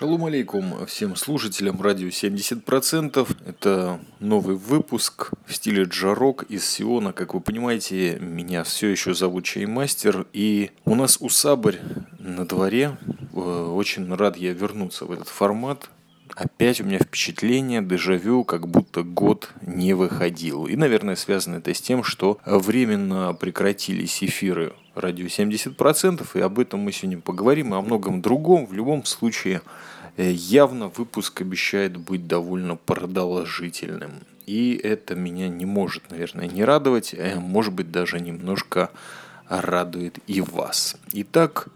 Шалом алейкум всем слушателям радио 70%. Это новый выпуск в стиле джарок из Сиона. Как вы понимаете, меня все еще зовут Чаймастер. И у нас усабарь на дворе. Э, очень рад я вернуться в этот формат. Опять у меня впечатление, дежавю, как будто год не выходил. И, наверное, связано это с тем, что временно прекратились эфиры радио 70%, и об этом мы сегодня поговорим, и о многом другом. В любом случае, э, явно выпуск обещает быть довольно продолжительным. И это меня не может, наверное, не радовать, а может быть даже немножко радует и вас. Итак,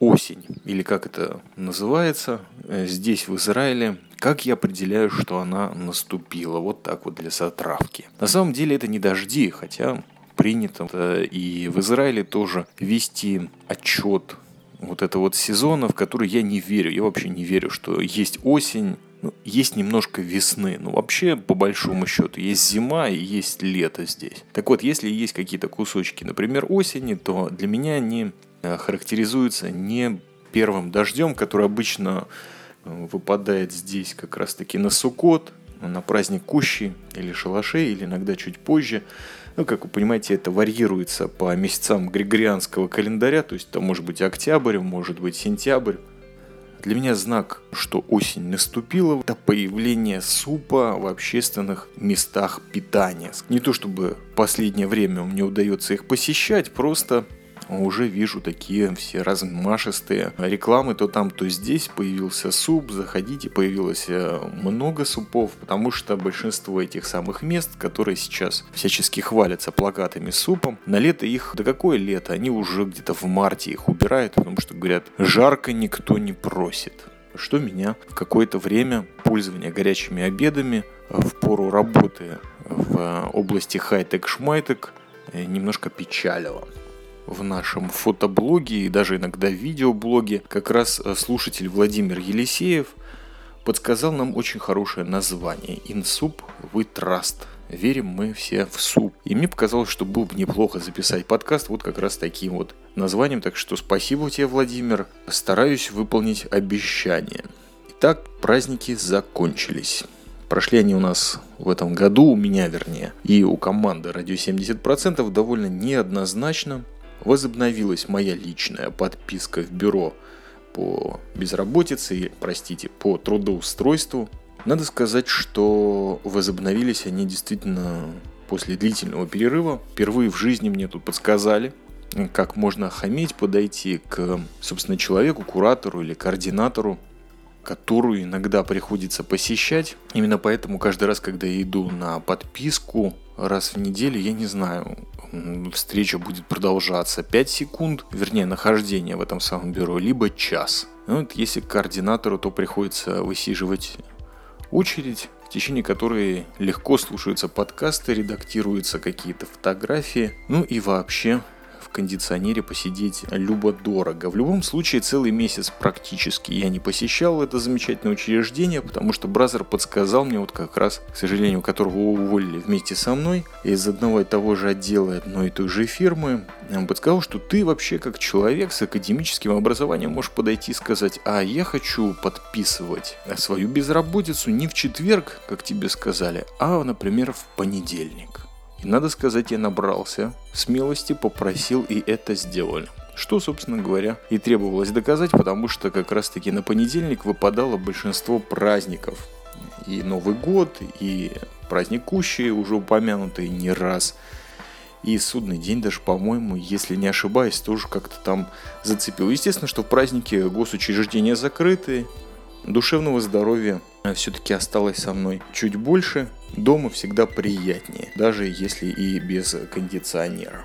осень, или как это называется, э, здесь в Израиле, как я определяю, что она наступила, вот так вот для затравки. На самом деле это не дожди, хотя принято и в Израиле тоже вести отчет вот это вот сезона, в который я не верю. Я вообще не верю, что есть осень, ну, есть немножко весны. Ну, вообще, по большому счету, есть зима и есть лето здесь. Так вот, если есть какие-то кусочки, например, осени, то для меня они э, характеризуются не первым дождем, который обычно э, выпадает здесь как раз-таки на Сукот, на праздник Кущи или Шалашей, или иногда чуть позже. Ну, как вы понимаете, это варьируется по месяцам григорианского календаря, то есть это может быть октябрь, может быть сентябрь. Для меня знак, что осень наступила, это появление супа в общественных местах питания. Не то чтобы в последнее время мне удается их посещать, просто уже вижу такие все размашистые рекламы, то там, то здесь появился суп, заходите, появилось э, много супов, потому что большинство этих самых мест, которые сейчас всячески хвалятся плакатами с супом, на лето их, да какое лето, они уже где-то в марте их убирают, потому что говорят, жарко никто не просит что меня в какое-то время пользования горячими обедами в пору работы в области хай-тек-шмайтек э, немножко печалило в нашем фотоблоге и даже иногда видеоблоге как раз э, слушатель Владимир Елисеев подсказал нам очень хорошее название «In Soup We Trust». Верим мы все в суп. И мне показалось, что было бы неплохо записать подкаст вот как раз таким вот названием. Так что спасибо тебе, Владимир. Стараюсь выполнить обещание. Итак, праздники закончились. Прошли они у нас в этом году, у меня вернее, и у команды «Радио 70%» довольно неоднозначно возобновилась моя личная подписка в бюро по безработице, простите, по трудоустройству. Надо сказать, что возобновились они действительно после длительного перерыва. Впервые в жизни мне тут подсказали, как можно хамить, подойти к, собственно, человеку, куратору или координатору, которую иногда приходится посещать. Именно поэтому каждый раз, когда я иду на подписку раз в неделю, я не знаю, встреча будет продолжаться 5 секунд, вернее, нахождение в этом самом бюро, либо час. Ну, вот если к координатору, то приходится высиживать очередь, в течение которой легко слушаются подкасты, редактируются какие-то фотографии, ну и вообще кондиционере посидеть любо-дорого. В любом случае, целый месяц практически я не посещал это замечательное учреждение, потому что Бразер подсказал мне вот как раз, к сожалению, которого уволили вместе со мной из одного и того же отдела одной и той же фирмы, подсказал, что ты вообще как человек с академическим образованием можешь подойти и сказать, а я хочу подписывать свою безработицу не в четверг, как тебе сказали, а, например, в понедельник. И надо сказать, я набрался смелости, попросил и это сделали. Что, собственно говоря, и требовалось доказать, потому что как раз-таки на понедельник выпадало большинство праздников. И Новый год, и праздник Кущи, уже упомянутый не раз. И судный день даже, по-моему, если не ошибаюсь, тоже как-то там зацепил. Естественно, что в празднике госучреждения закрыты, душевного здоровья все-таки осталось со мной чуть больше. Дома всегда приятнее, даже если и без кондиционера.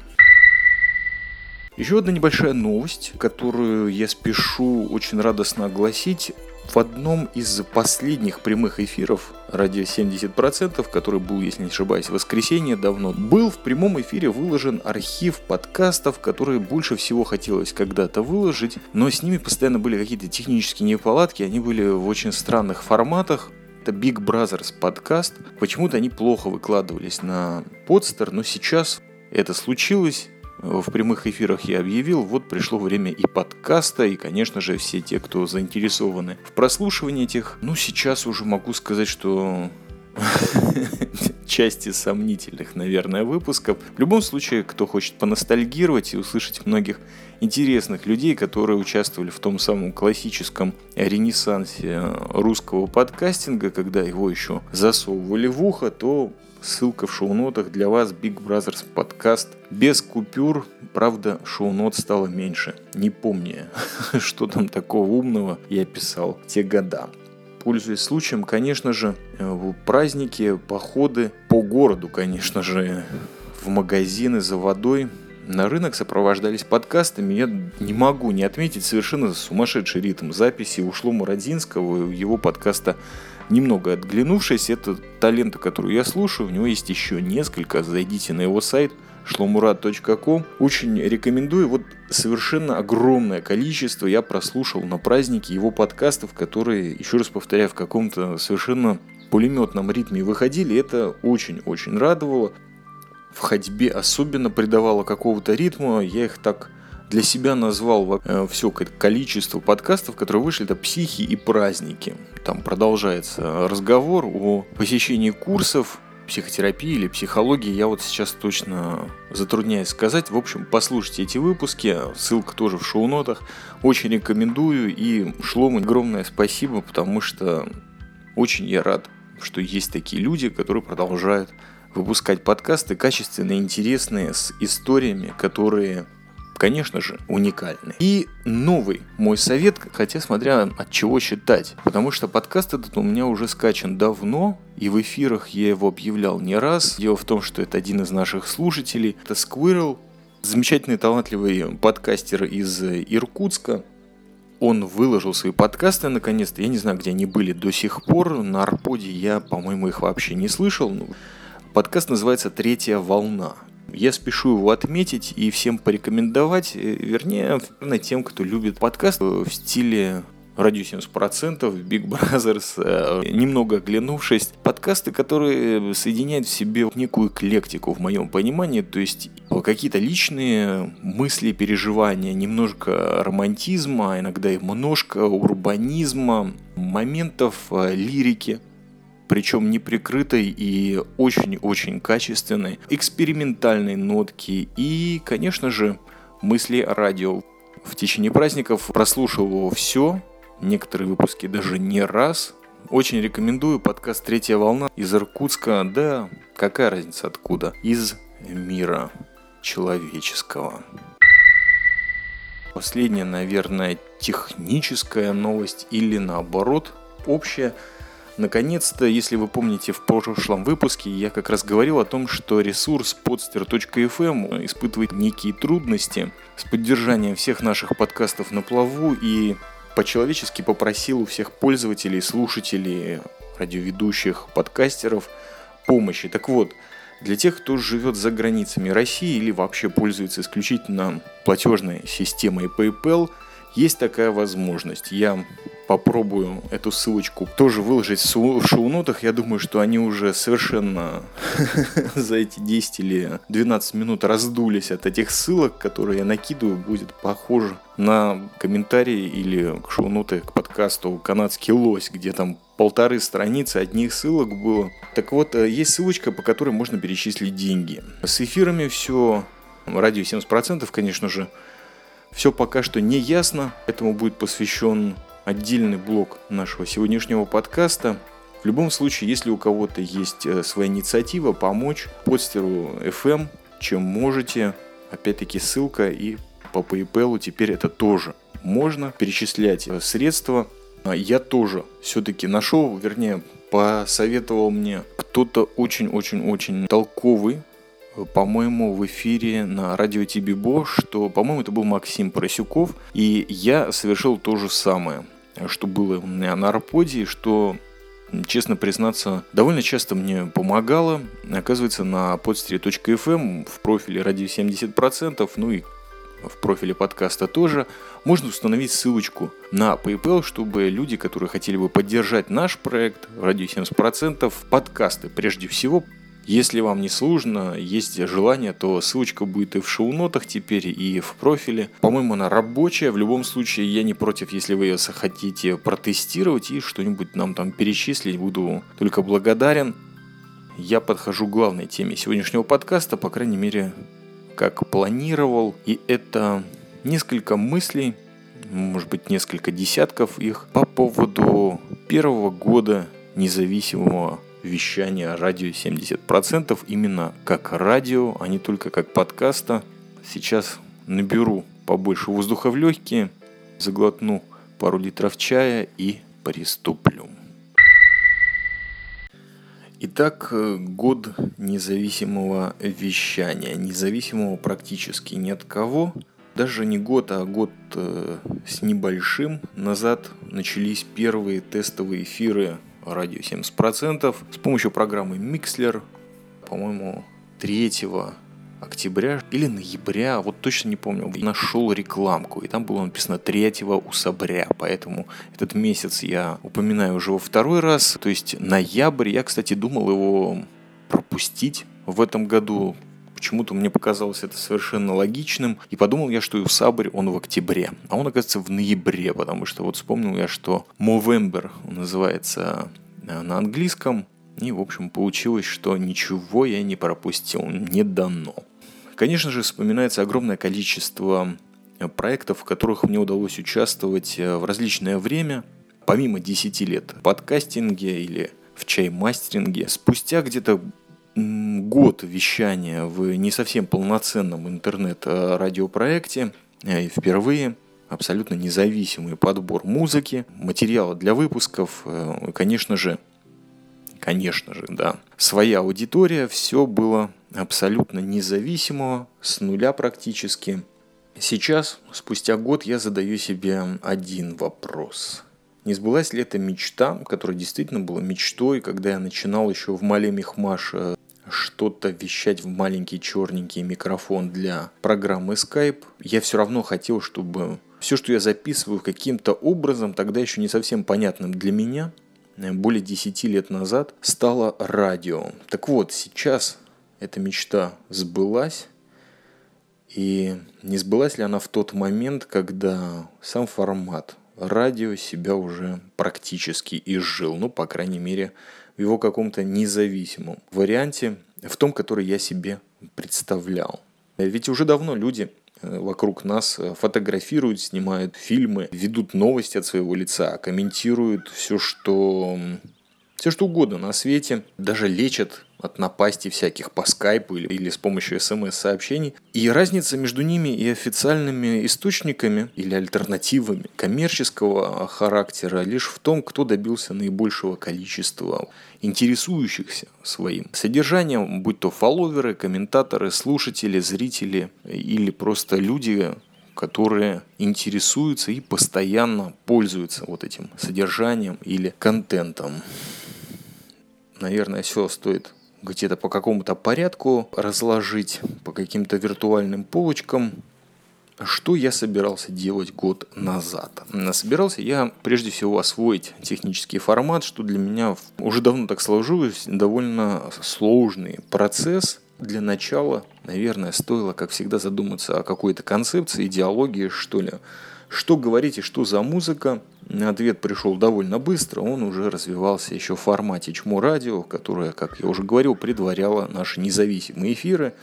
Еще одна небольшая новость, которую я спешу очень радостно огласить. В одном из последних прямых эфиров радио 70%, который был, если не ошибаюсь, в воскресенье давно, был в прямом эфире выложен архив подкастов, которые больше всего хотелось когда-то выложить, но с ними постоянно были какие-то технические неполадки, они были в очень странных форматах, это Big Brothers подкаст. Почему-то они плохо выкладывались на подстер, но сейчас это случилось. в прямых эфирах я объявил, вот пришло время и подкаста, и, конечно же, все те, кто заинтересованы в прослушивании этих, ну, сейчас уже могу сказать, что части сомнительных, наверное, выпусков. В любом случае, кто хочет поностальгировать и услышать многих интересных людей, которые участвовали в том самом классическом ренессансе русского подкастинга, когда его еще засовывали в ухо, то ссылка в шоу-нотах для вас Big Brothers подкаст без купюр. Правда, шоу-нот стало меньше. Не помню, что там такого умного я писал те года пользуясь случаем, конечно же, э, праздники, походы по городу, конечно же, в магазины за водой, на рынок сопровождались подкастами. Я не могу не отметить совершенно сумасшедший ритм записи у Шлома Родзинского, его подкаста немного отглянувшись. Это таленты, которые я слушаю. У него есть еще несколько. Зайдите на его сайт – шломурат.ком. Очень рекомендую. Вот совершенно огромное количество я прослушал на празднике его подкастов, которые, еще раз повторяю, в каком-то совершенно пулеметном ритме выходили. Это очень-очень радовало. В ходьбе особенно придавало какого-то ритма. Я их так для себя назвал э, все количество подкастов, которые вышли, это «Психи и праздники». Там продолжается разговор о посещении курсов, психотерапии или психологии, я вот сейчас точно затрудняюсь сказать. В общем, послушайте эти выпуски, ссылка тоже в шоу-нотах. Очень рекомендую и Шлому огромное спасибо, потому что очень я рад, что есть такие люди, которые продолжают выпускать подкасты качественные, интересные, с историями, которые конечно же, уникальный. И новый мой совет, хотя смотря от чего считать. Потому что подкаст этот у меня уже скачан давно, и в эфирах я его объявлял не раз. Дело в том, что это один из наших слушателей. Это Squirrel, замечательный талантливый подкастер из Иркутска. Он выложил свои подкасты наконец-то. Я не знаю, где они были до сих пор. На Арподе я, по-моему, их вообще не слышал. Подкаст называется «Третья волна». Я спешу его отметить и всем порекомендовать, э, вернее, тем, кто любит подкаст в стиле радио 70%, Big Brothers, э, немного оглянувшись. Подкасты, которые соединяют в себе некую эклектику, в моем понимании, то есть какие-то личные мысли, переживания, немножко романтизма, иногда и немножко урбанизма, моментов э, лирики причем неприкрытой и очень-очень качественной, экспериментальной нотки и, конечно же, мысли радио. В течение праздников прослушал его все, некоторые выпуски даже не раз. Очень рекомендую подкаст «Третья волна» из Иркутска, да, какая разница откуда, из мира человеческого. Последняя, наверное, техническая новость или наоборот общая – Наконец-то, если вы помните, в прошлом выпуске я как раз говорил о том, что ресурс podster.fm испытывает некие трудности с поддержанием всех наших подкастов на плаву и по-человечески попросил у всех пользователей, слушателей, радиоведущих, подкастеров помощи. Так вот, для тех, кто живет за границами России или вообще пользуется исключительно платежной системой PayPal, есть такая возможность. Я попробую эту ссылочку тоже выложить в шоу-нотах. Я думаю, что они уже совершенно за эти 10 или 12 минут раздулись от этих ссылок, которые я накидываю. Будет похоже на комментарии или шоу-ноты к подкасту «Канадский лось», где там полторы страницы одних ссылок было. Так вот, э, есть ссылочка, по которой можно перечислить деньги. С эфирами все, радио 70%, конечно же, все пока что не ясно, этому будет посвящен отдельный блок нашего сегодняшнего подкаста. В любом случае, если у кого-то есть э, своя инициатива помочь подстеру FM, чем можете, опять-таки ссылка и по PayPal теперь это тоже можно перечислять э, средства. А я тоже все-таки нашел, вернее, посоветовал мне кто-то очень-очень-очень толковый, по-моему, в эфире на радио Тибибо, что, по-моему, это был Максим Поросюков, и я совершил то же самое что было на Арподе, что честно признаться, довольно часто мне помогало. Оказывается, на podster.fm эм в профиле радио 70%, ну и в профиле подкаста тоже, можно установить ссылочку на PayPal, чтобы люди, которые хотели бы поддержать наш проект, радио 70%, подкасты прежде всего, Если вам не сложно, есть желание, то ссылочка будет и в шоу-нотах теперь, и в профиле. По-моему, она рабочая. В любом случае, я не против, если вы ее захотите протестировать и что-нибудь нам там перечислить. Буду только благодарен. Я подхожу к главной теме сегодняшнего подкаста, по крайней мере, как планировал. И это несколько мыслей, может быть, несколько десятков их по поводу первого года независимого вещания радио 70% именно как радио, а не только как подкаста. Сейчас наберу побольше воздуха в легкие, заглотну пару литров чая и приступлю. Итак, год независимого вещания, независимого практически ни от кого. Даже не год, а год э, с небольшим назад начались первые тестовые эфиры радио 70%. С помощью программы Mixler, по-моему, 3 октября или ноября, вот точно не помню, нашел рекламку, и там было написано 3 усобря, поэтому этот месяц я упоминаю уже во второй раз, то есть ноябрь, я, кстати, думал его пропустить в этом году, Почему-то мне показалось это совершенно логичным. И подумал я, что и Усабрь он в октябре. А он, оказывается, в ноябре, потому что вот вспомнил я, что Movember называется э, на английском. И, в общем, получилось, что ничего я не пропустил, не дано. Конечно же, вспоминается огромное количество э, проектов, в которых мне удалось участвовать э, в различное время, помимо 10 лет в подкастинге или в чаймастеринге. Спустя где-то год вещания в не совсем полноценном интернет-радиопроекте. Э, и впервые абсолютно независимый подбор музыки, материала для выпусков, э, конечно же, конечно же, да, своя аудитория, все было абсолютно независимо, с нуля практически. Сейчас, спустя год, я задаю себе один вопрос – не сбылась ли эта мечта, которая действительно была мечтой, когда я начинал еще в Мале Мехмаш э, что-то вещать в маленький черненький микрофон для программы Skype, я все равно хотел, чтобы все, что я записываю каким-то образом, тогда еще не совсем понятным для меня, э, более 10 лет назад, стало радио. Так вот, сейчас эта мечта сбылась, и не сбылась ли она в тот момент, когда сам формат радио себя уже практически изжил, ну, по крайней мере, в его каком-то независимом варианте, в том, который я себе представлял. Ведь уже давно люди э, вокруг нас э, фотографируют, снимают фильмы, ведут новости от своего лица, комментируют все, что все что угодно на свете, даже лечат от напасти всяких по скайпу или, или с помощью смс-сообщений. И разница между ними и официальными источниками или альтернативами коммерческого характера лишь в том, кто добился наибольшего количества интересующихся своим содержанием, будь то фолловеры, комментаторы, слушатели, зрители или просто люди, которые интересуются и постоянно пользуются вот этим содержанием или контентом. Наверное, все стоит где-то по какому-то порядку разложить по каким-то виртуальным полочкам, что я собирался делать год назад? Собирался я прежде всего освоить технический формат, что для меня уже давно так сложилось, довольно сложный процесс. Для начала, наверное, стоило, как всегда, задуматься о какой-то концепции, идеологии, что ли. Что говорить и что за музыка? Ответ пришел довольно быстро, он уже развивался еще в формате чмо радио, которое, как я уже говорил, предваряло наши независимые эфиры.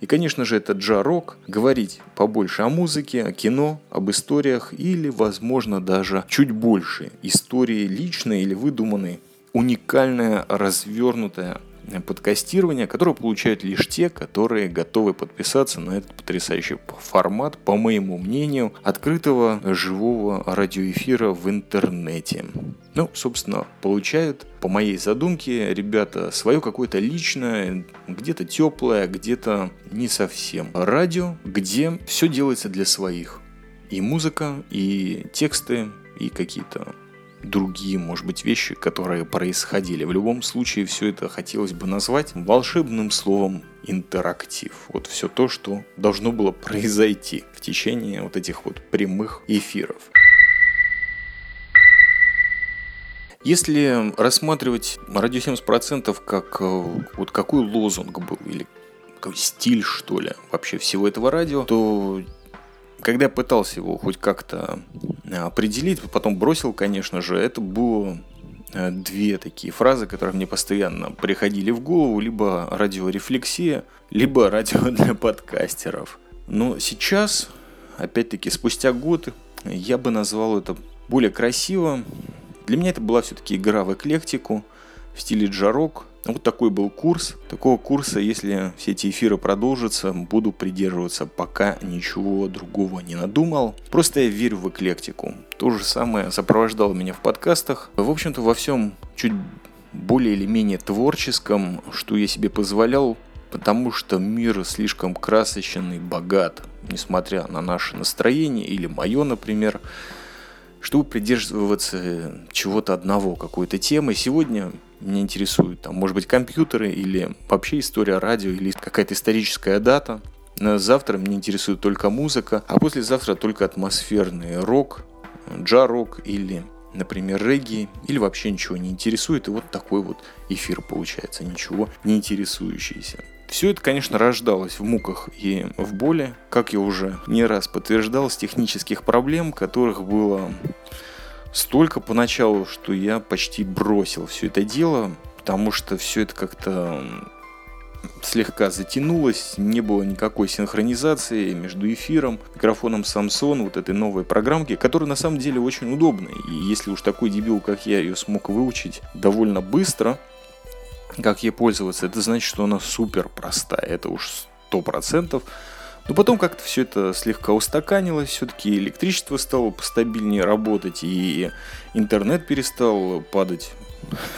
И, конечно же, это джарок, говорить побольше о музыке, о кино, об историях или, возможно, даже чуть больше истории личной или выдуманной, уникальная, развернутая подкастирования, которое получают лишь те, которые готовы подписаться на этот потрясающий формат, по моему мнению, открытого живого радиоэфира в интернете. Ну, собственно, получают, по моей задумке, ребята, свое какое-то личное, где-то теплое, где-то не совсем радио, где все делается для своих. И музыка, и тексты, и какие-то другие, может быть, вещи, которые происходили. В любом случае, все это хотелось бы назвать волшебным словом интерактив. Вот все то, что должно было произойти в течение вот этих вот прямых эфиров. Если рассматривать радио 70% как э, вот какой лозунг был или какой стиль, что ли, вообще всего этого радио, то когда я пытался его хоть как-то э, определить, потом бросил, конечно же, это было э, две такие фразы, которые мне постоянно приходили в голову, либо радиорефлексия, либо радио для подкастеров. Но сейчас, опять-таки, спустя год, я бы назвал это более красиво, для меня это была все-таки игра в эклектику в стиле джарок. Вот такой был курс. Такого курса, если все эти эфиры продолжатся, буду придерживаться, пока ничего другого не надумал. Просто я верю в эклектику. То же самое сопровождало меня в подкастах. В общем-то, во всем чуть более или менее творческом, что я себе позволял, потому что мир слишком красочен и богат, несмотря на наше настроение или мое, например чтобы придерживаться чего-то одного, какой-то темы. Сегодня меня интересуют, там, может быть, компьютеры или вообще история радио или какая-то историческая дата. Завтра меня интересует только музыка, а послезавтра только атмосферный рок, джа-рок или, например, регги, или вообще ничего не интересует. И вот такой вот эфир получается, ничего не интересующийся. Все это, конечно, рождалось в муках и в боли, как я уже не раз подтверждал, с технических проблем, которых было столько поначалу, что я почти бросил все это дело, потому что все это как-то слегка затянулось, не было никакой синхронизации между эфиром, микрофоном Samsung, вот этой новой программки, которая на самом деле очень удобная. И если уж такой дебил, как я, ее смог выучить довольно быстро, как ей пользоваться, это значит, что она супер простая, это уж сто процентов. Но потом как-то все это слегка устаканилось, все-таки электричество стало постабильнее работать, и интернет перестал падать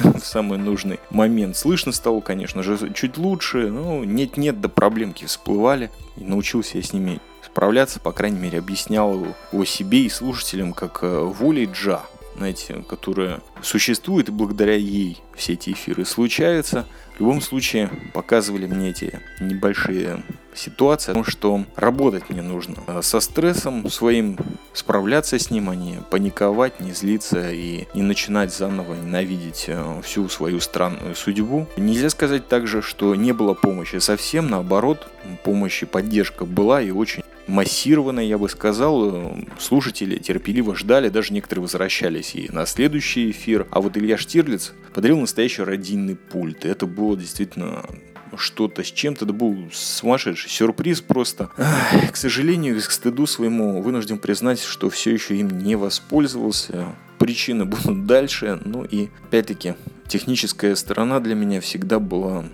в самый нужный момент. Слышно стало, конечно же, чуть лучше, но нет-нет, да проблемки всплывали, и научился я с ними справляться, по крайней мере, объяснял о себе и слушателям как э, волей джа знаете, которая существует, и благодаря ей все эти эфиры случаются. В любом случае, показывали мне эти небольшие ситуации, потому что работать мне нужно со стрессом своим, справляться с ним, а не паниковать, не злиться и не начинать заново ненавидеть э, всю свою странную судьбу. Нельзя сказать также, что не было помощи совсем, наоборот, помощь и поддержка была и очень массированно, я бы сказал. Слушатели терпеливо ждали, даже некоторые возвращались и на следующий эфир. А вот Илья Штирлиц подарил настоящий родинный пульт. Это было действительно что-то с чем-то. Это был сумасшедший сюрприз просто. Ах, к сожалению, к стыду своему вынужден признать, что все еще им не воспользовался. Причины будут дальше. Ну и опять-таки техническая сторона для меня всегда была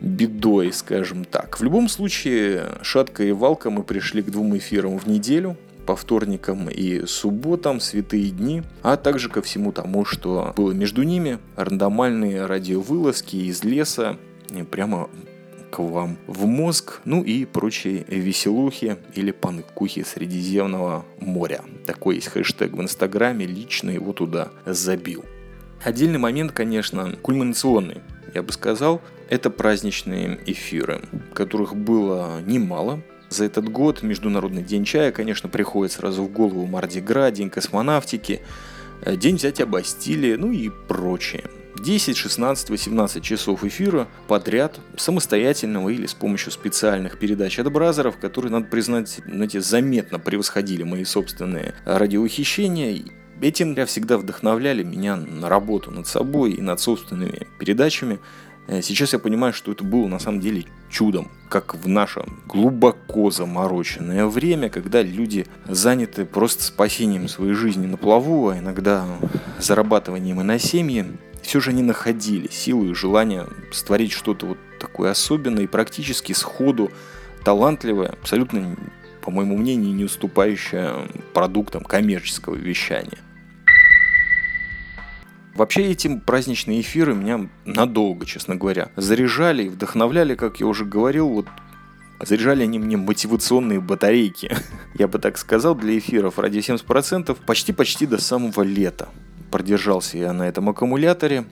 бедой, скажем так. В любом случае, шатка и валка мы пришли к двум эфирам в неделю по вторникам и субботам, святые дни, а также ко всему тому, что было между ними, рандомальные радиовылазки из леса, прямо к вам в мозг, ну и прочие веселухи или панкухи Средиземного моря. Такой есть хэштег в Инстаграме, лично его туда забил. Отдельный момент, конечно, кульминационный, я бы сказал, это праздничные эфиры, которых было немало. За этот год Международный день чая, конечно, приходит сразу в голову Мардигра, День космонавтики, э, День взятия Бастилии, ну и прочее. 10, 16, 18 часов эфира подряд, самостоятельного или с помощью специальных передач от бразеров, которые, надо признать, знаете, заметно превосходили мои собственные радиоухищения. Этим я всегда вдохновляли меня на работу над собой и над собственными передачами. Э, сейчас я понимаю, что это было на самом деле чудом, как в наше глубоко замороченное время, когда люди заняты просто спасением своей жизни на плаву, а иногда зарабатыванием и на семьи, все же не находили силы и желания створить что-то вот такое особенное и практически сходу талантливое, абсолютно, по моему мнению, не уступающее продуктам коммерческого вещания. Вообще эти праздничные эфиры меня надолго, честно говоря, заряжали и вдохновляли, как я уже говорил, вот Заряжали они мне мотивационные батарейки, я бы так сказал, для эфиров ради 70% почти-почти до самого лета. Продержался я на этом аккумуляторе,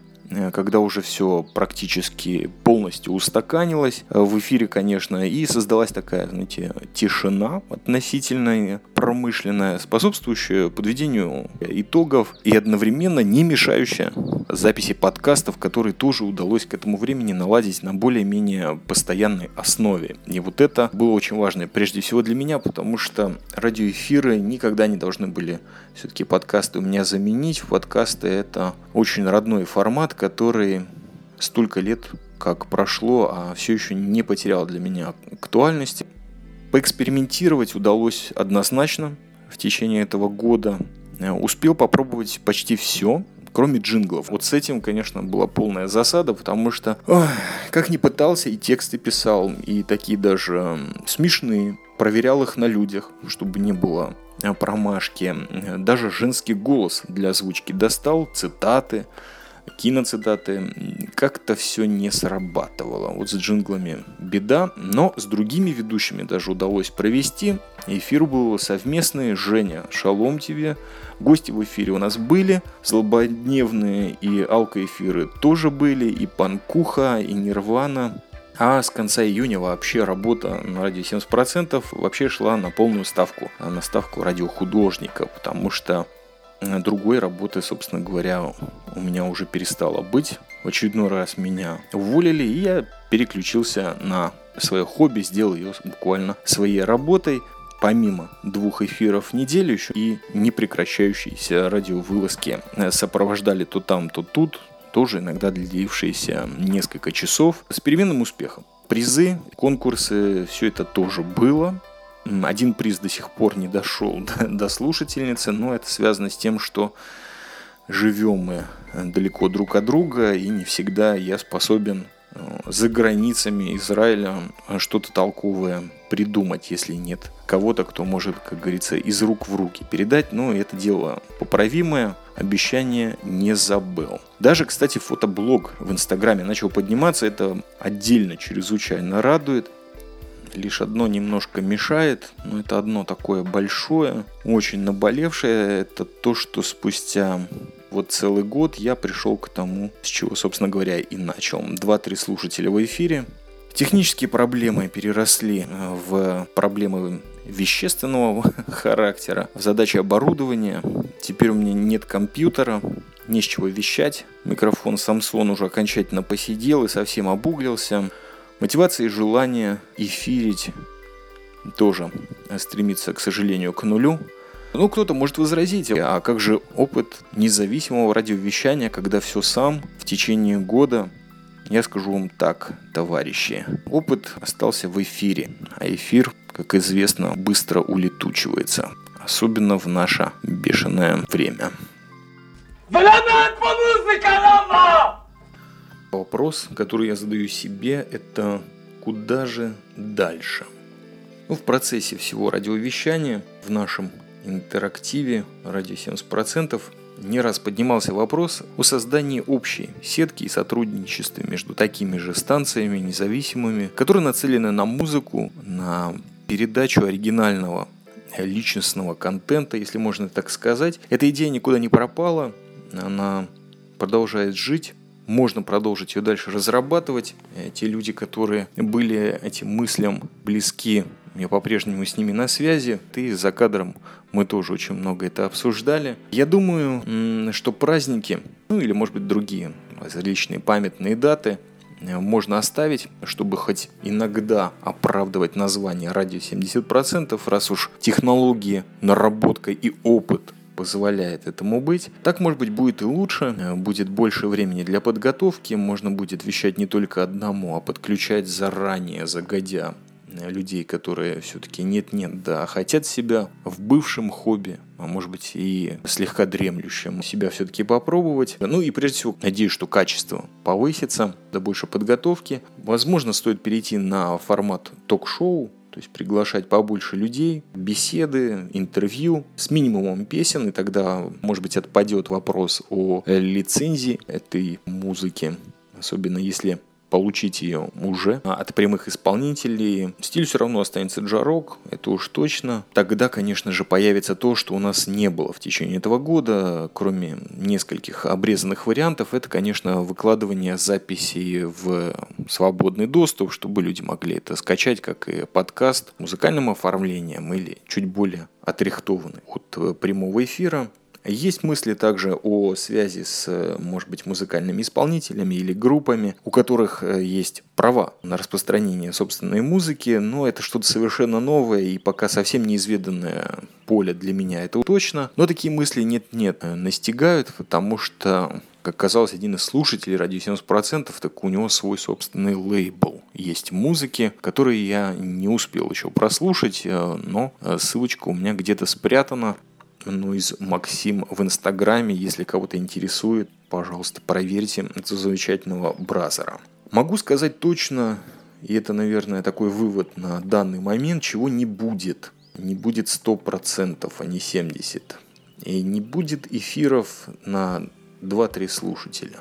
когда уже все практически полностью устаканилось э, в эфире, конечно, и создалась такая, знаете, тишина относительная, промышленная, способствующая подведению итогов и одновременно не мешающая записи подкастов, которые тоже удалось к этому времени наладить на более-менее постоянной основе. И вот это было очень важно, прежде всего для меня, потому что радиоэфиры никогда не должны были все-таки подкасты у меня заменить. Подкасты это очень родной формат, который столько лет как прошло, а все еще не потерял для меня актуальности. Поэкспериментировать удалось однозначно в течение этого года. Успел попробовать почти все, кроме джинглов. Вот с этим, конечно, была полная засада, потому что, ох, как ни пытался, и тексты писал, и такие даже смешные, проверял их на людях, чтобы не было Э, промашки, даже женский голос для озвучки достал, цитаты, киноцитаты, как-то все не срабатывало. Вот с джинглами беда, но с другими ведущими даже удалось провести. Эфир был совместный, Женя, шалом тебе. Гости в эфире у нас были, злободневные и алкоэфиры тоже были, и Панкуха, и Нирвана, а с конца июня вообще работа на радио 70% вообще шла на полную ставку, на ставку радиохудожника, потому что другой работы, собственно говоря, у меня уже перестало быть. В очередной раз меня уволили, и я переключился на свое хобби, сделал ее буквально своей работой помимо двух эфиров в неделю еще и непрекращающиеся радиовылазки э, сопровождали то там, то тут тоже иногда длившиеся несколько часов с переменным успехом. Призы, конкурсы, все это тоже было. Один приз до сих пор не дошел до, слушательницы, но это связано с тем, что живем мы далеко друг от друга, и не всегда я способен э, за границами Израиля что-то толковое придумать, если нет кого-то, кто может, как говорится, из рук в руки передать. Но это дело поправимое, обещание не забыл. Даже, кстати, фотоблог в Инстаграме начал подниматься, это отдельно чрезвычайно радует. Лишь одно немножко мешает, но это одно такое большое, очень наболевшее, это то, что спустя вот целый год я пришел к тому, с чего, собственно говоря, и начал. Два-три слушателя в эфире, Технические проблемы переросли э, в проблемы вещественного характера, в задачи оборудования. Теперь у меня нет компьютера, не с чего вещать. Микрофон Samsung уже окончательно посидел и совсем обуглился. Мотивация и желание эфирить тоже стремится, к сожалению, к нулю. Ну, кто-то может возразить, а как же опыт независимого радиовещания, когда все сам в течение года я скажу вам так, товарищи. Опыт остался в эфире, а эфир, как известно, быстро улетучивается. Особенно в наше бешеное время. Вопрос, который я задаю себе, это куда же дальше? Ну, в процессе всего радиовещания, в нашем интерактиве радио 70%, не раз поднимался вопрос о создании общей сетки и сотрудничестве между такими же станциями независимыми, которые нацелены на музыку, на передачу оригинального личностного контента, если можно так сказать. Эта идея никуда не пропала, она продолжает жить, можно продолжить ее дальше разрабатывать. Те люди, которые были этим мыслям близки я по-прежнему с ними на связи. Ты за кадром мы тоже очень много это обсуждали. Я думаю, что праздники, ну или может быть другие различные памятные даты э, можно оставить, чтобы хоть иногда оправдывать название радио 70%, раз уж технологии, наработка и опыт позволяет этому быть. Так, может быть, будет и лучше, э, будет больше времени для подготовки, можно будет вещать не только одному, а подключать заранее, загодя людей, которые все-таки нет-нет, да, хотят себя в бывшем хобби, а может быть и слегка дремлющем, себя все-таки попробовать. Ну и прежде всего, надеюсь, что качество повысится, да больше подготовки. Возможно, стоит перейти на формат ток-шоу, то есть приглашать побольше людей, беседы, интервью с минимумом песен, и тогда, может быть, отпадет вопрос о лицензии этой музыки. Особенно если получить ее уже от прямых исполнителей. Стиль все равно останется джарок, это уж точно. Тогда, конечно же, появится то, что у нас не было в течение этого года, кроме нескольких обрезанных вариантов. Это, конечно, выкладывание записей в свободный доступ, чтобы люди могли это скачать, как и подкаст, музыкальным оформлением или чуть более отрихтованный от прямого эфира. Есть мысли также о связи с, может быть, музыкальными исполнителями или группами, у которых э, есть права на распространение собственной музыки, но это что-то совершенно новое и пока совсем неизведанное поле для меня, это точно. Но такие мысли нет-нет э, настигают, потому что как казалось, один из слушателей радио 70%, так у него свой собственный лейбл есть музыки, которые я не успел еще прослушать, э, но ссылочка у меня где-то спрятана ну, из Максим в Инстаграме. Если кого-то интересует, пожалуйста, проверьте этого замечательного бразера. Могу сказать точно, и это, наверное, такой вывод на данный момент, чего не будет. Не будет 100%, а не 70%. И не будет эфиров на 2-3 слушателя.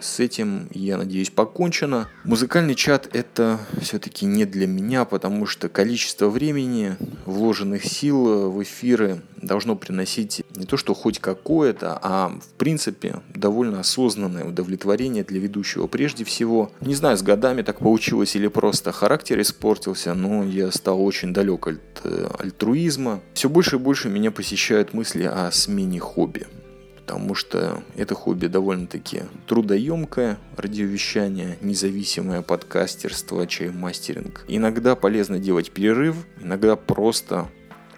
С этим, я надеюсь, покончено. Музыкальный чат это все-таки не для меня, потому что количество времени, вложенных сил в эфиры должно приносить не то, что хоть какое-то, а в принципе довольно осознанное удовлетворение для ведущего прежде всего. Не знаю, с годами так получилось или просто характер испортился, но я стал очень далек от э, альтруизма. Все больше и больше меня посещают мысли о смене хобби потому что это хобби довольно-таки трудоемкое, радиовещание, независимое подкастерство, чаймастеринг. Иногда полезно делать перерыв, иногда просто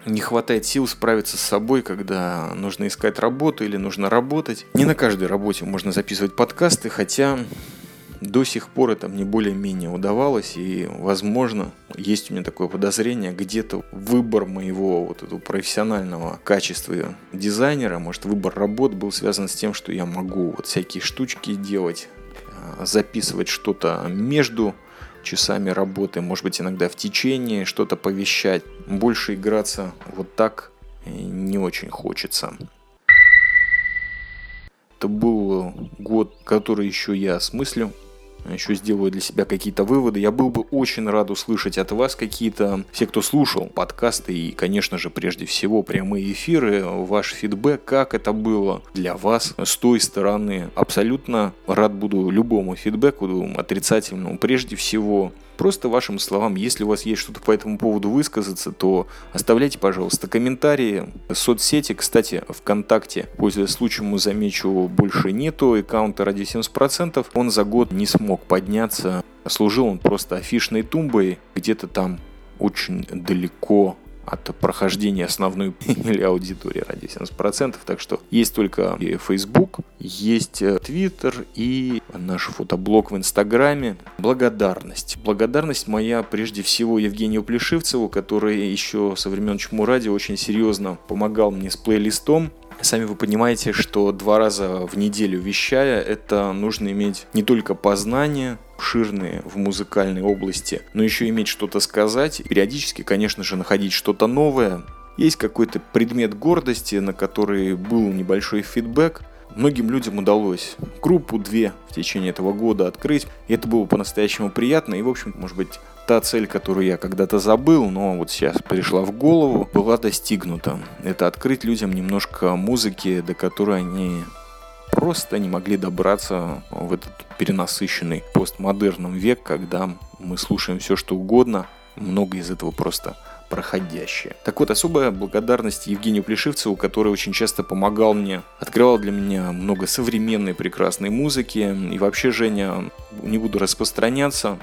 не хватает сил справиться с собой, когда нужно искать работу или нужно работать. Не на каждой работе можно записывать подкасты, хотя до сих пор это мне более-менее удавалось, и, возможно, есть у меня такое подозрение, где-то выбор моего вот этого профессионального качества дизайнера, может, выбор работ был связан с тем, что я могу вот всякие штучки делать, а, записывать что-то между часами работы, может быть, иногда в течение, что-то повещать. Больше играться вот так не очень хочется. Это был год, который еще я осмыслю еще сделаю для себя какие-то выводы. Я был бы очень рад услышать от вас какие-то, все, кто слушал подкасты и, конечно же, прежде всего прямые эфиры, ваш фидбэк, как это было для вас с той стороны. Абсолютно рад буду любому фидбэку, отрицательному прежде всего. Просто вашим словам, если у вас есть что-то по этому поводу высказаться, то оставляйте, пожалуйста, комментарии. Соцсети, кстати, ВКонтакте, пользуясь случаем, замечу, больше нету аккаунта ради 70%. Он за год не смог подняться. Служил он просто афишной тумбой где-то там очень далеко от прохождения основной или аудитории ради 70%. Так что есть только и Facebook, есть э, Twitter и наш фотоблог в Инстаграме. Благодарность. Благодарность моя прежде всего Евгению Плешивцеву, который еще со времен Чему Радио очень серьезно помогал мне с плейлистом Сами вы понимаете, что два раза в неделю вещая, это нужно иметь не только познание, обширные в музыкальной области, но еще иметь что-то сказать, периодически, конечно же, находить что-то новое. Есть какой-то предмет гордости, на который был небольшой фидбэк, Многим людям удалось группу две в течение этого года открыть, и это было по-настоящему приятно, и, в общем, может быть, та цель, которую я когда-то забыл, но вот сейчас пришла в голову, была достигнута. Это открыть людям немножко музыки, до которой они просто не могли добраться в этот перенасыщенный постмодерном век, когда мы слушаем все, что угодно, много из этого просто проходящее. Так вот, особая благодарность Евгению Плешивцеву, который очень часто помогал мне, открывал для меня много современной прекрасной музыки. И вообще, Женя, не буду распространяться,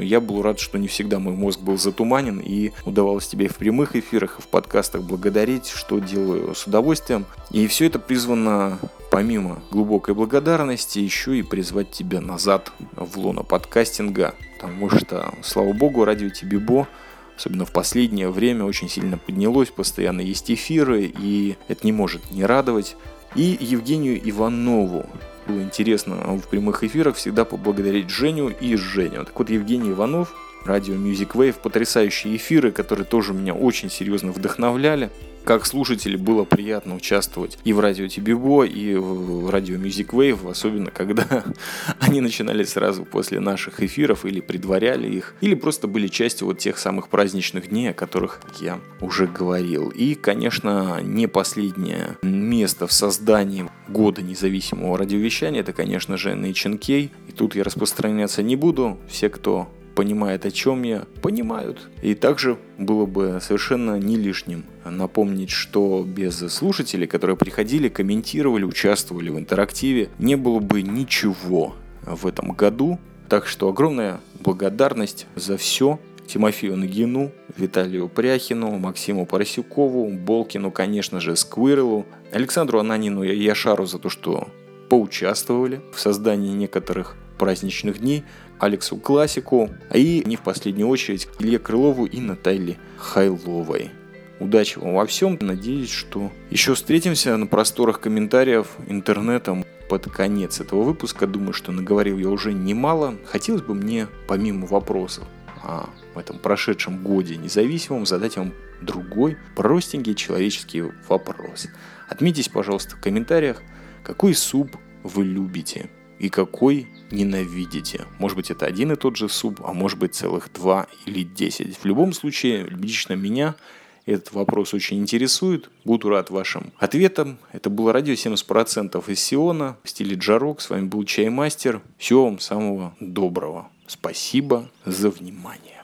я был рад, что не всегда мой мозг был затуманен и удавалось тебе в прямых эфирах, в подкастах благодарить, что делаю с удовольствием. И все это призвано помимо глубокой благодарности еще и призвать тебя назад в лоно подкастинга, потому что, слава богу, радио Тибибо особенно в последнее время, очень сильно поднялось, постоянно есть эфиры, и это не может не радовать. И Евгению Иванову, было интересно в прямых эфирах всегда поблагодарить Женю и Женю. Так вот, Евгений Иванов радио Music Wave, потрясающие эфиры, которые тоже меня очень серьезно вдохновляли как слушателю было приятно участвовать и в радио Тибибо, и в радио Music Wave, особенно когда они начинали сразу после наших эфиров или предваряли их, или просто были частью вот тех самых праздничных дней, о которых я уже говорил. И, конечно, не последнее место в создании года независимого радиовещания, это, конечно же, NHNK. И тут я распространяться не буду. Все, кто понимает, о чем я, понимают. И также было бы совершенно не лишним напомнить, что без слушателей, которые приходили, комментировали, участвовали в интерактиве, не было бы ничего в этом году. Так что огромная благодарность за все Тимофею Нагину, Виталию Пряхину, Максиму Поросюкову, Болкину, конечно же, Сквирлу, Александру Ананину и Яшару за то, что поучаствовали в создании некоторых праздничных дней, Алексу Классику, а и не в последнюю очередь Илье Крылову и Наталье Хайловой. Удачи вам во всем. Надеюсь, что еще встретимся на просторах комментариев интернетом под конец этого выпуска. Думаю, что наговорил я уже немало. Хотелось бы мне, помимо вопросов о этом прошедшем годе независимом, задать вам другой простенький человеческий вопрос. Отметьтесь, пожалуйста, в комментариях, какой суп вы любите и какой ненавидите. Может быть, это один и тот же суп, а может быть, целых два или десять. В любом случае, лично меня этот вопрос очень интересует. Буду рад вашим ответам. Это было радио 70% из Сиона в стиле Джарок. С вами был Чаймастер. Всего вам самого доброго. Спасибо за внимание.